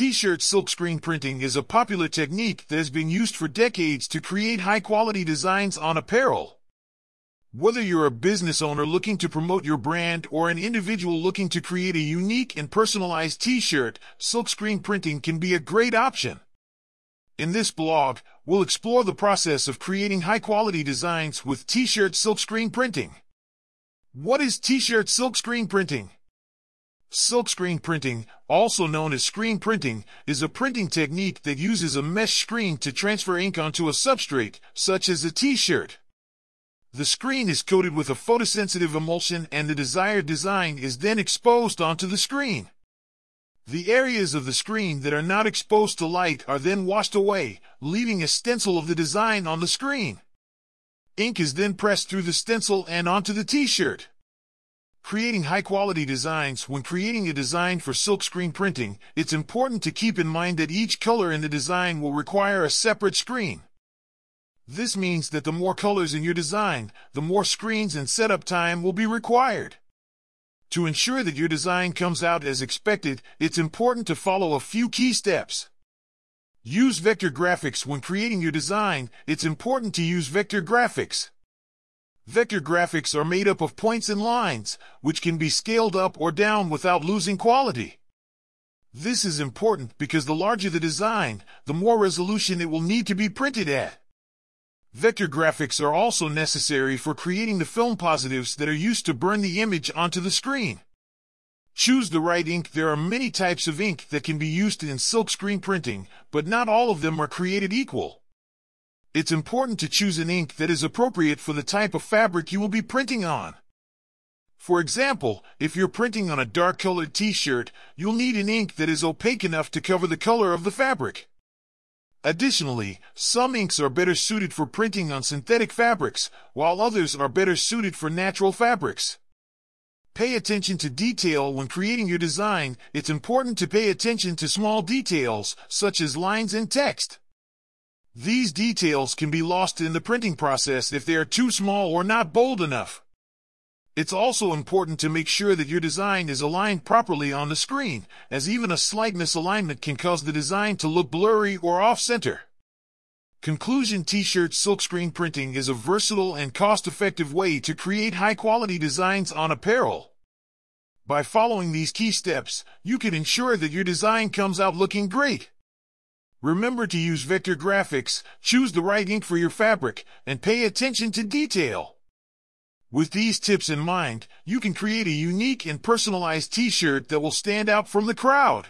T-shirt silkscreen printing is a popular technique that has been used for decades to create high-quality designs on apparel. Whether you're a business owner looking to promote your brand or an individual looking to create a unique and personalized t-shirt, silkscreen printing can be a great option. In this blog, we'll explore the process of creating high-quality designs with t-shirt silkscreen printing. What is t-shirt silkscreen printing? Silkscreen printing, also known as screen printing, is a printing technique that uses a mesh screen to transfer ink onto a substrate, such as a t-shirt. The screen is coated with a photosensitive emulsion and the desired design is then exposed onto the screen. The areas of the screen that are not exposed to light are then washed away, leaving a stencil of the design on the screen. Ink is then pressed through the stencil and onto the t-shirt. Creating high-quality designs When creating a design for silkscreen printing, it's important to keep in mind that each color in the design will require a separate screen. This means that the more colors in your design, the more screens and setup time will be required. To ensure that your design comes out as expected, it's important to follow a few key steps. Use vector graphics when creating your design. It's important to use vector graphics. Vector graphics are made up of points and lines, which can be scaled up or down without losing quality. This is important because the larger the design, the more resolution it will need to be printed at. Vector graphics are also necessary for creating the film positives that are used to burn the image onto the screen. Choose the right ink. There are many types of ink that can be used in silkscreen printing, but not all of them are created equal. It's important to choose an ink that is appropriate for the type of fabric you will be printing on. For example, if you're printing on a dark-colored t-shirt, you'll need an ink that is opaque enough to cover the color of the fabric. Additionally, some inks are better suited for printing on synthetic fabrics, while others are better suited for natural fabrics. Pay attention to detail when creating your design. It's important to pay attention to small details, such as lines and text. These details can be lost in the printing process if they are too small or not bold enough. It's also important to make sure that your design is aligned properly on the screen, as even a slight misalignment can cause the design to look blurry or off-center. Conclusion T-shirt silkscreen printing is a versatile and cost-effective way to create high-quality designs on apparel. By following these key steps, you can ensure that your design comes out looking great. Remember to use vector graphics, choose the right ink for your fabric, and pay attention to detail. With these tips in mind, you can create a unique and personalized t-shirt that will stand out from the crowd.